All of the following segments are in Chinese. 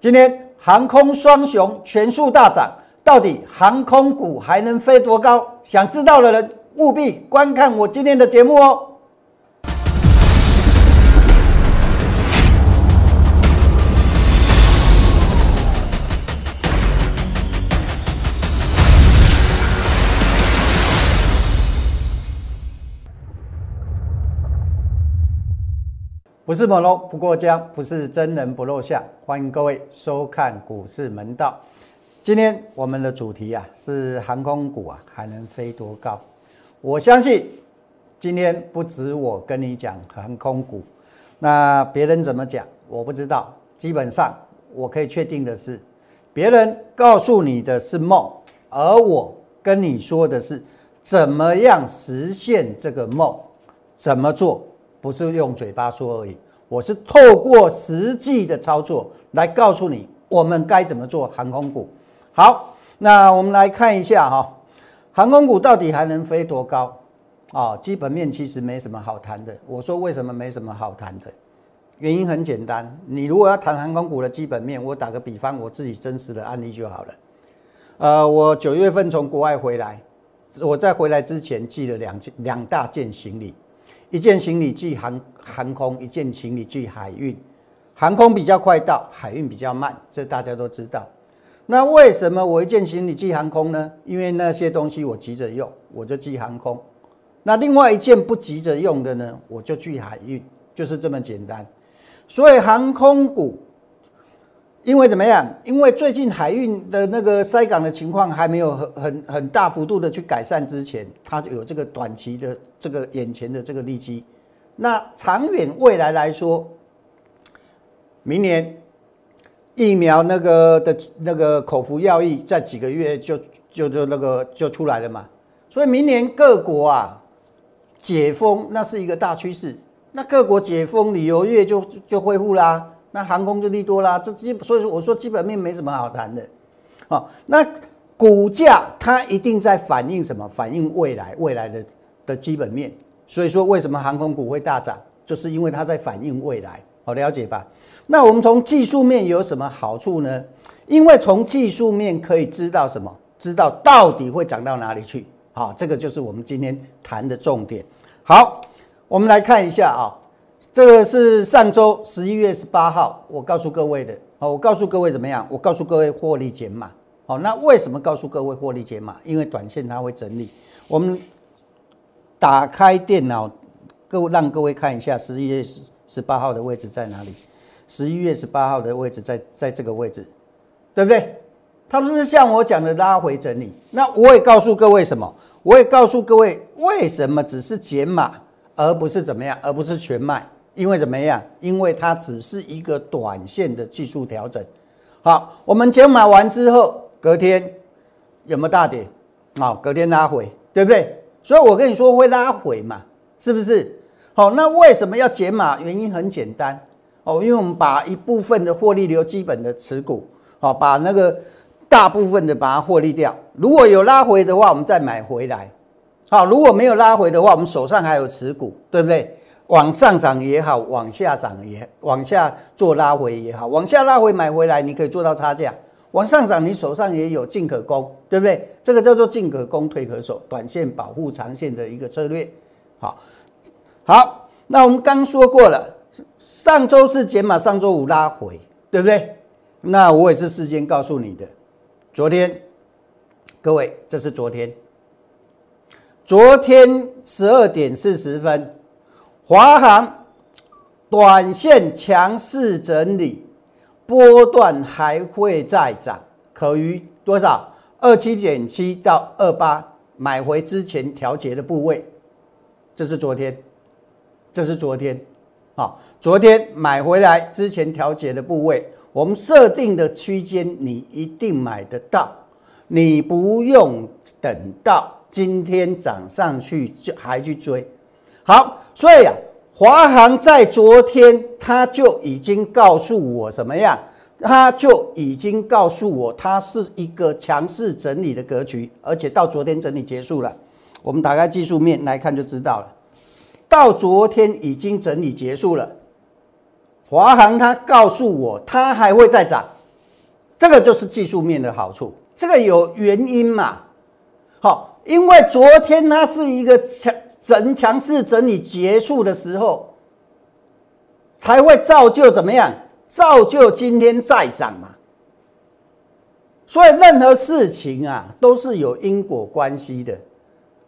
今天航空双雄全数大涨，到底航空股还能飞多高？想知道的人务必观看我今天的节目哦。不是猛龙不过江，不是真人不露相。欢迎各位收看股市门道。今天我们的主题啊是航空股啊还能飞多高？我相信今天不止我跟你讲航空股，那别人怎么讲我不知道。基本上我可以确定的是，别人告诉你的是梦，而我跟你说的是怎么样实现这个梦，怎么做。不是用嘴巴说而已，我是透过实际的操作来告诉你我们该怎么做航空股。好，那我们来看一下哈，航空股到底还能飞多高？啊，基本面其实没什么好谈的。我说为什么没什么好谈的？原因很简单，你如果要谈航空股的基本面，我打个比方，我自己真实的案例就好了。呃，我九月份从国外回来，我在回来之前寄了两件两大件行李。一件行李寄航航空，一件行李寄海运，航空比较快到，海运比较慢，这大家都知道。那为什么我一件行李寄航空呢？因为那些东西我急着用，我就寄航空。那另外一件不急着用的呢，我就寄海运，就是这么简单。所以航空股。因为怎么样？因为最近海运的那个塞港的情况还没有很很很大幅度的去改善之前，它有这个短期的这个眼前的这个利基。那长远未来来说，明年疫苗那个的那个口服药液在几个月就就就那个就出来了嘛。所以明年各国啊解封，那是一个大趋势。那各国解封，旅游业就就恢复啦。那航空就利多啦，这基所以说我说基本面没什么好谈的，好，那股价它一定在反映什么？反映未来未来的的基本面。所以说为什么航空股会大涨，就是因为它在反映未来，好了解吧？那我们从技术面有什么好处呢？因为从技术面可以知道什么？知道到底会涨到哪里去？好，这个就是我们今天谈的重点。好，我们来看一下啊。这个是上周十一月十八号，我告诉各位的。好，我告诉各位怎么样？我告诉各位获利减码。好，那为什么告诉各位获利减码？因为短线它会整理。我们打开电脑，各位让各位看一下十一月十十八号的位置在哪里？十一月十八号的位置在在这个位置，对不对？它不是像我讲的拉回整理。那我也告诉各位什么？我也告诉各位为什么只是减码，而不是怎么样，而不是全卖。因为怎么样？因为它只是一个短线的技术调整。好，我们钱买完之后，隔天有没有大跌？好，隔天拉回，对不对？所以我跟你说会拉回嘛，是不是？好，那为什么要减码？原因很简单哦，因为我们把一部分的获利流基本的持股，好，把那个大部分的把它获利掉。如果有拉回的话，我们再买回来。好，如果没有拉回的话，我们手上还有持股，对不对？往上涨也好，往下涨也往下做拉回也好，往下拉回买回来，你可以做到差价。往上涨，你手上也有进可攻，对不对？这个叫做进可攻，退可守，短线保护长线的一个策略。好，好，那我们刚说过了，上周是减码，上周五拉回，对不对？那我也是事先告诉你的。昨天，各位，这是昨天，昨天十二点四十分。华航短线强势整理，波段还会再涨，可于多少？二七点七到二八，买回之前调节的部位。这是昨天，这是昨天，好，昨天买回来之前调节的部位，我们设定的区间，你一定买得到，你不用等到今天涨上去就还去追。好，所以啊，华航在昨天他就已经告诉我什么样？他就已经告诉我，它是一个强势整理的格局，而且到昨天整理结束了。我们打开技术面来看就知道了。到昨天已经整理结束了，华航他告诉我，它还会再涨，这个就是技术面的好处，这个有原因嘛？好，因为昨天它是一个强整强势整理结束的时候，才会造就怎么样？造就今天再涨嘛。所以任何事情啊，都是有因果关系的。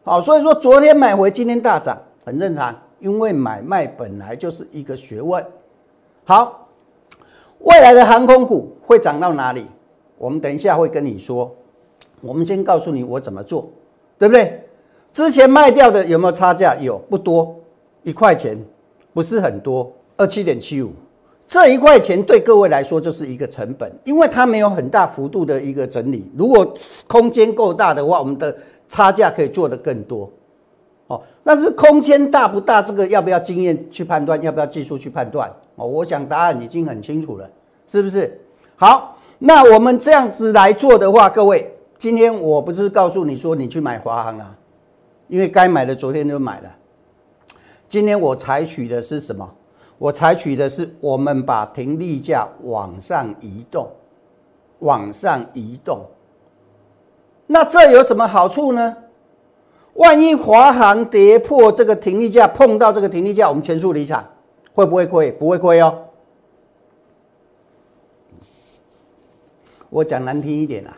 好，所以说昨天买回，今天大涨，很正常，因为买卖本来就是一个学问。好，未来的航空股会涨到哪里？我们等一下会跟你说。我们先告诉你我怎么做，对不对？之前卖掉的有没有差价？有，不多，一块钱，不是很多，二七点七五。这一块钱对各位来说就是一个成本，因为它没有很大幅度的一个整理。如果空间够大的话，我们的差价可以做得更多。哦，但是空间大不大，这个要不要经验去判断？要不要技术去判断？哦，我想答案已经很清楚了，是不是？好，那我们这样子来做的话，各位，今天我不是告诉你说你去买华航啊，因为该买的昨天就买了。今天我采取的是什么？我采取的是，我们把停利价往上移动，往上移动。那这有什么好处呢？万一华航跌破这个停利价，碰到这个停利价，我们全数离场，会不会亏？不会亏哦。我讲难听一点啊，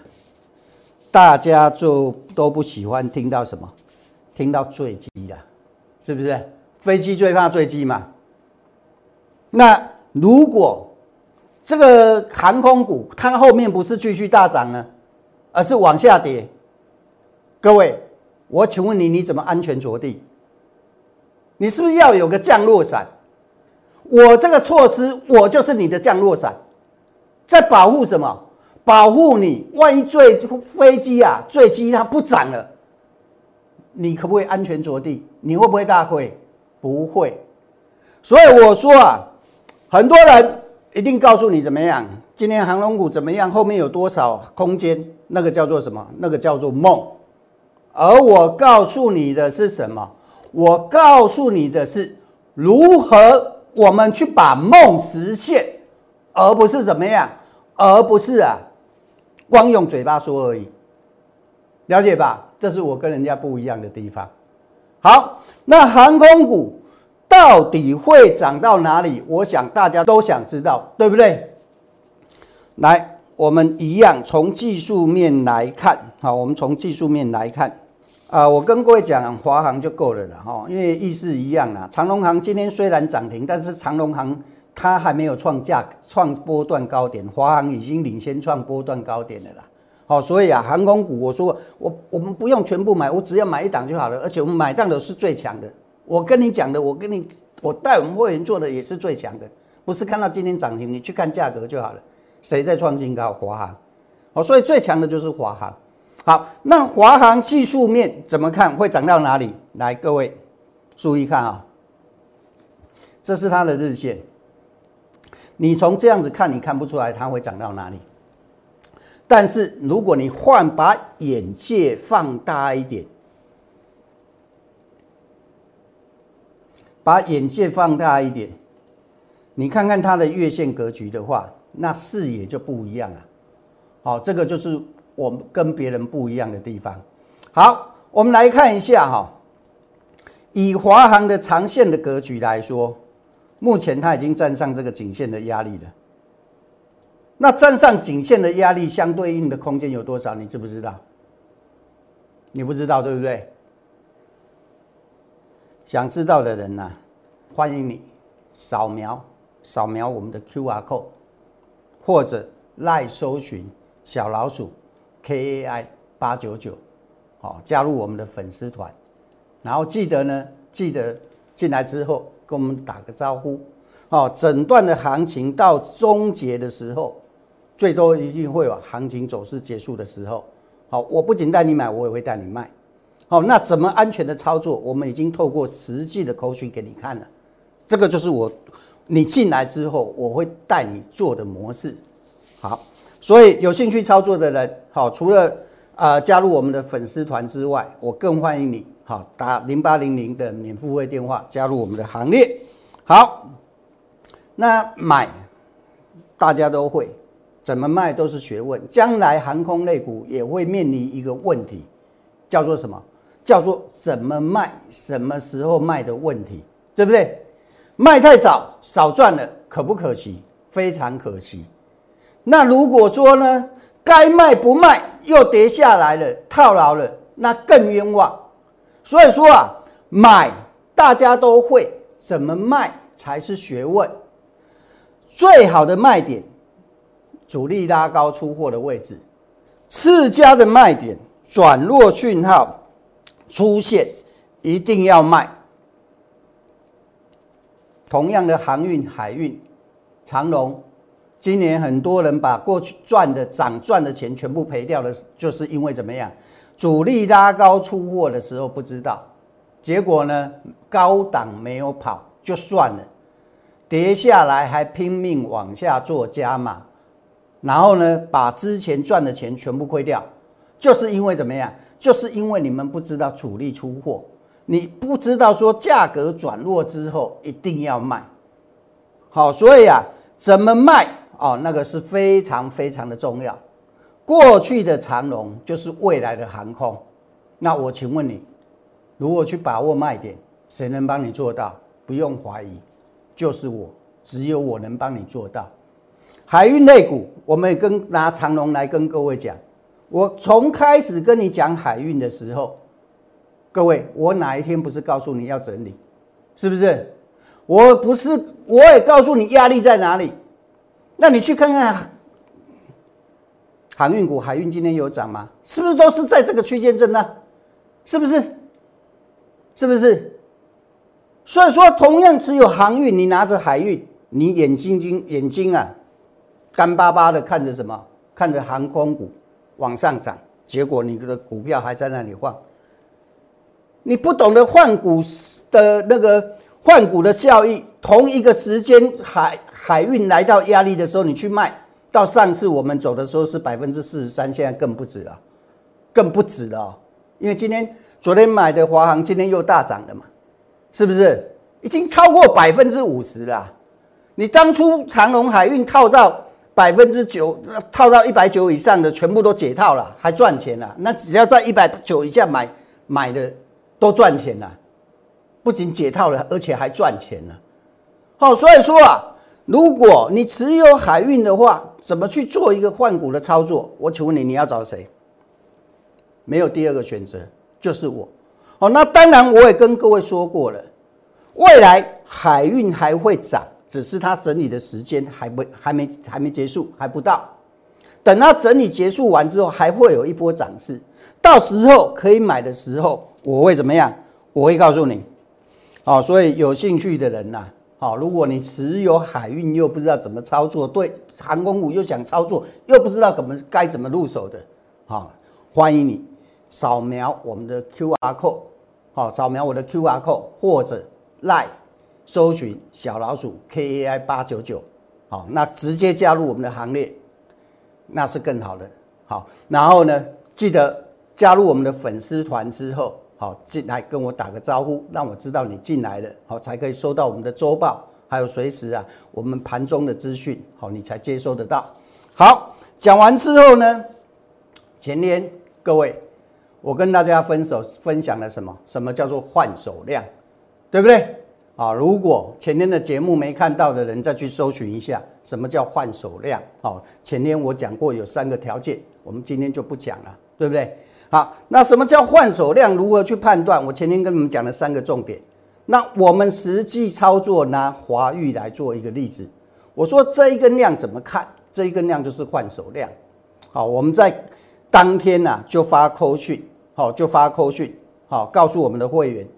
大家就都不喜欢听到什么，听到坠机的，是不是？飞机最怕坠机嘛。那如果这个航空股它后面不是继续大涨呢，而是往下跌，各位，我请问你，你怎么安全着地？你是不是要有个降落伞？我这个措施，我就是你的降落伞，在保护什么？保护你，万一坠飞机啊，坠机它不涨了，你可不可以安全着地？你会不会大亏？不会。所以我说啊。很多人一定告诉你怎么样？今天航空股怎么样？后面有多少空间？那个叫做什么？那个叫做梦。而我告诉你的是什么？我告诉你的是如何我们去把梦实现，而不是怎么样？而不是啊，光用嘴巴说而已。了解吧？这是我跟人家不一样的地方。好，那航空股。到底会涨到哪里？我想大家都想知道，对不对？来，我们一样从技术面来看，好，我们从技术面来看，啊，我跟各位讲华航就够了了哈，因为意思一样啦。长隆航今天虽然涨停，但是长隆航它还没有创价创波段高点，华航已经领先创波段高点的啦。好，所以啊，航空股我说我我们不用全部买，我只要买一档就好了，而且我们买档的是最强的。我跟你讲的，我跟你，我带我们会员做的也是最强的，不是看到今天涨停，你去看价格就好了。谁在创新高？华航，好，所以最强的就是华航。好，那华航技术面怎么看？会涨到哪里？来，各位注意看啊，这是它的日线。你从这样子看，你看不出来它会涨到哪里。但是如果你换把眼界放大一点。把眼界放大一点，你看看它的月线格局的话，那视野就不一样了。好，这个就是我们跟别人不一样的地方。好，我们来看一下哈，以华航的长线的格局来说，目前它已经站上这个颈线的压力了。那站上颈线的压力相对应的空间有多少？你知不知道？你不知道对不对？想知道的人呢，欢迎你扫描扫描我们的 Q R code，或者赖搜寻小老鼠 K A I 八九九，好加入我们的粉丝团，然后记得呢，记得进来之后跟我们打个招呼，好，整段的行情到终结的时候，最多一定会有行情走势结束的时候，好，我不仅带你买，我也会带你卖。好，那怎么安全的操作？我们已经透过实际的口讯给你看了，这个就是我，你进来之后我会带你做的模式。好，所以有兴趣操作的人，好，除了啊加入我们的粉丝团之外，我更欢迎你，好打零八零零的免付费电话加入我们的行列。好，那买大家都会，怎么卖都是学问。将来航空类股也会面临一个问题，叫做什么？叫做怎么卖、什么时候卖的问题，对不对？卖太早少赚了，可不可惜？非常可惜。那如果说呢，该卖不卖又跌下来了，套牢了，那更冤枉。所以说啊，买大家都会，怎么卖才是学问。最好的卖点，主力拉高出货的位置；次佳的卖点，转弱讯号出现，一定要卖。同样的航运、海运、长龙，今年很多人把过去赚的涨赚的钱全部赔掉了，就是因为怎么样？主力拉高出货的时候不知道，结果呢，高档没有跑就算了。跌下来还拼命往下做加码，然后呢，把之前赚的钱全部亏掉，就是因为怎么样？就是因为你们不知道主力出货，你不知道说价格转弱之后一定要卖。好，所以啊，怎么卖哦？那个是非常非常的重要。过去的长龙就是未来的航空，那我请问你，如果去把握卖点，谁能帮你做到？不用怀疑。就是我，只有我能帮你做到。海运类股，我们也跟拿长龙来跟各位讲。我从开始跟你讲海运的时候，各位，我哪一天不是告诉你要整理？是不是？我不是，我也告诉你压力在哪里。那你去看看航运股，海运今天有涨吗？是不是都是在这个区间震荡？是不是？是不是？所以说，同样持有航运，你拿着海运，你眼睛睛眼睛啊，干巴巴的看着什么？看着航空股往上涨，结果你的股票还在那里晃。你不懂得换股的那个换股的效益，同一个时间海海运来到压力的时候，你去卖，到上次我们走的时候是百分之四十三，现在更不止了，更不止了，因为今天昨天买的华航，今天又大涨了嘛。是不是已经超过百分之五十了？你当初长隆海运套到百分之九，套到一百九以上的全部都解套了，还赚钱了。那只要在一百九以下买买的都赚钱了，不仅解套了，而且还赚钱了。好，所以说啊，如果你持有海运的话，怎么去做一个换股的操作？我请问你，你要找谁？没有第二个选择，就是我。哦，那当然，我也跟各位说过了，未来海运还会涨，只是它整理的时间还没、还没、还没结束，还不到。等它整理结束完之后，还会有一波涨势，到时候可以买的时候，我会怎么样？我会告诉你。哦，所以有兴趣的人呐，好，如果你持有海运又不知道怎么操作，对航空股又想操作，又不知道怎么该怎么入手的，好，欢迎你扫描我们的 Q R code。好，扫描我的 Q R code 或者 Line 搜寻小老鼠 K A I 八九九，好，那直接加入我们的行列，那是更好的。好，然后呢，记得加入我们的粉丝团之后，好进来跟我打个招呼，让我知道你进来了，好才可以收到我们的周报，还有随时啊我们盘中的资讯，好你才接收得到。好，讲完之后呢，前天各位。我跟大家分手分享了什么？什么叫做换手量，对不对？啊，如果前天的节目没看到的人，再去搜寻一下，什么叫换手量？好，前天我讲过有三个条件，我们今天就不讲了，对不对？好，那什么叫换手量？如何去判断？我前天跟你们讲了三个重点。那我们实际操作拿华玉来做一个例子，我说这一根量怎么看？这一根量就是换手量。好，我们在当天呢就发扣讯。好，就发扣讯，好，告诉我们的会员，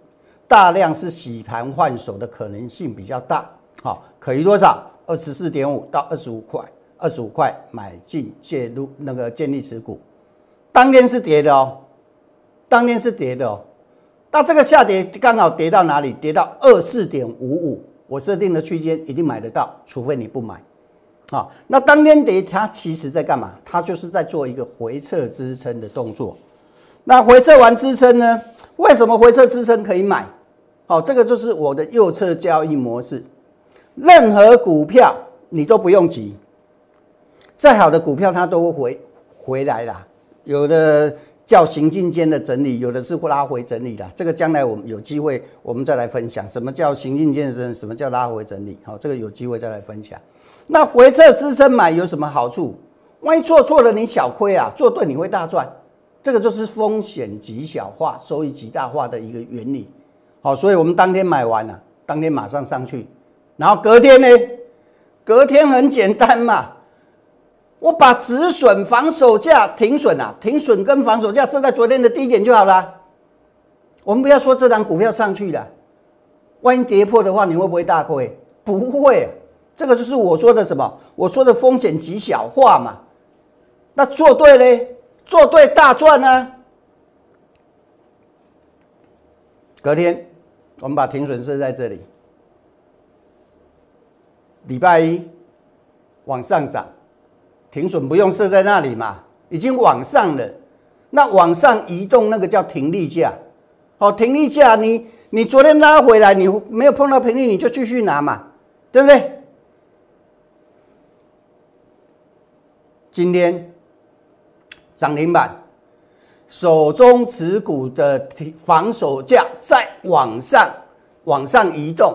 大量是洗盘换手的可能性比较大，好，可以多少？二十四点五到二十五块，二十五块买进介入那个建立持股，当天是跌的哦，当天是跌的哦，那这个下跌刚好跌到哪里？跌到二四点五五，我设定的区间一定买得到，除非你不买，好，那当天跌它其实在干嘛？它就是在做一个回撤支撑的动作。那回撤完支撑呢？为什么回撤支撑可以买？好，这个就是我的右侧交易模式。任何股票你都不用急，再好的股票它都会回回来啦。有的叫行进间的整理，有的是拉回整理的。这个将来我们有机会我们再来分享，什么叫行进间的整理，什么叫拉回整理。好，这个有机会再来分享。那回撤支撑买有什么好处？万一做错了你小亏啊，做对你会大赚。这个就是风险极小化、收益极大化的一个原理。好，所以我们当天买完了，当天马上上去，然后隔天呢？隔天很简单嘛，我把止损、防守价、停损啊，停损跟防守价设在昨天的低点就好了。我们不要说这张股票上去了，万一跌破的话，你会不会大亏？不会，这个就是我说的什么？我说的风险极小化嘛。那做对嘞，做对大赚呢。隔天我们把停损设在这里。礼拜一往上涨，停损不用设在那里嘛，已经往上了。那往上移动那个叫停利价，好，停利价你你昨天拉回来，你没有碰到平利，你就继续拿嘛，对不对？今天涨停板，手中持股的防守价在往上往上移动。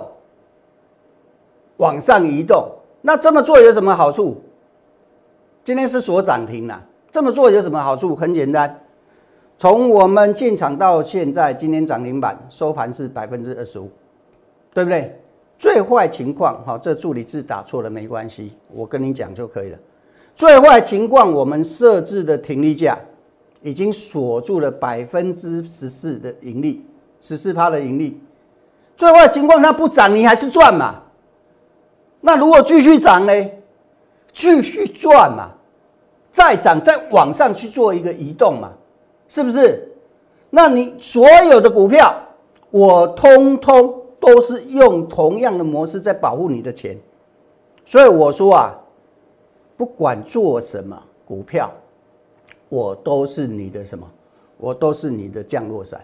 往上移动，那这么做有什么好处？今天是锁涨停了，这么做有什么好处？很简单，从我们进场到现在，今天涨停板收盘是百分之二十五，对不对？最坏情况，哈，这助理字打错了没关系，我跟你讲就可以了。最坏情况，我们设置的停利价已经锁住了百分之十四的盈利，十四趴的盈利。最坏情况，它不涨，你还是赚嘛？那如果继续涨呢？继续赚嘛，再涨再往上去做一个移动嘛，是不是？那你所有的股票，我通通都是用同样的模式在保护你的钱。所以我说啊，不管做什么股票，我都是你的什么？我都是你的降落伞。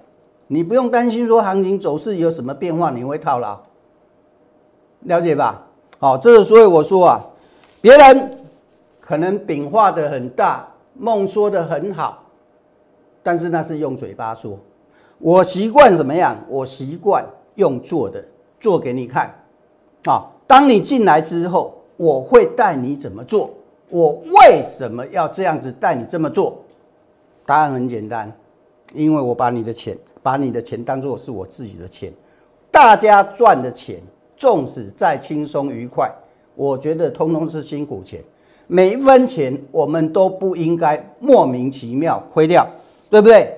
你不用担心说行情走势有什么变化，你会套牢。了解吧？好，这是所以我说啊，别人可能饼画的很大，梦说的很好，但是那是用嘴巴说。我习惯怎么样？我习惯用做的，做给你看。啊，当你进来之后，我会带你怎么做？我为什么要这样子带你这么做？答案很简单，因为我把你的钱，把你的钱当做是我自己的钱，大家赚的钱。纵使再轻松愉快，我觉得通通是辛苦钱，每一分钱我们都不应该莫名其妙亏掉，对不对？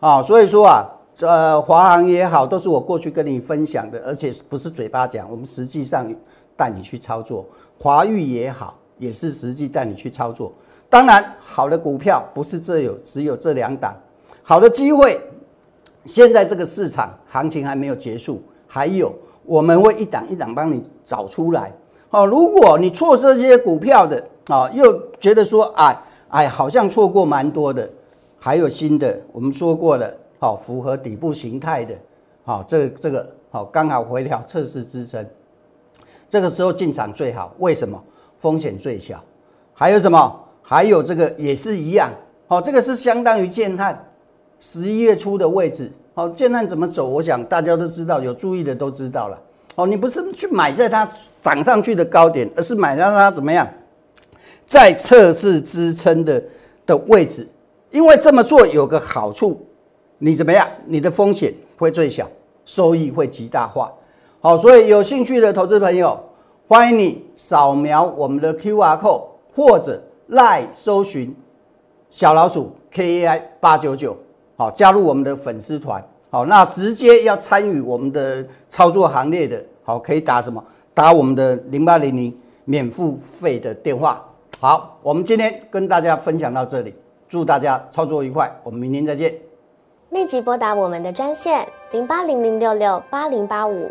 啊，所以说啊，这华航也好，都是我过去跟你分享的，而且不是嘴巴讲，我们实际上带你去操作。华裕也好，也是实际带你去操作。当然，好的股票不是这有只有这两档，好的机会，现在这个市场行情还没有结束，还有。我们会一档一档帮你找出来。好，如果你错这些股票的啊，又觉得说，哎哎，好像错过蛮多的，还有新的，我们说过了，好，符合底部形态的，好，这个这个好，刚好回调测试支撑，这个时候进场最好。为什么？风险最小。还有什么？还有这个也是一样。好，这个是相当于建汉十一月初的位置。好，建汉怎么走？我想大家都知道，有注意的都知道了。哦，你不是去买在它涨上去的高点，而是买让它怎么样，在测试支撑的的位置。因为这么做有个好处，你怎么样？你的风险会最小，收益会极大化。好，所以有兴趣的投资朋友，欢迎你扫描我们的 Q R code 或者赖搜寻小老鼠 K A I 八九九。好，加入我们的粉丝团。好，那直接要参与我们的操作行列的，好，可以打什么？打我们的零八零零免付费的电话。好，我们今天跟大家分享到这里，祝大家操作愉快，我们明天再见。立即拨打我们的专线零八零零六六八零八五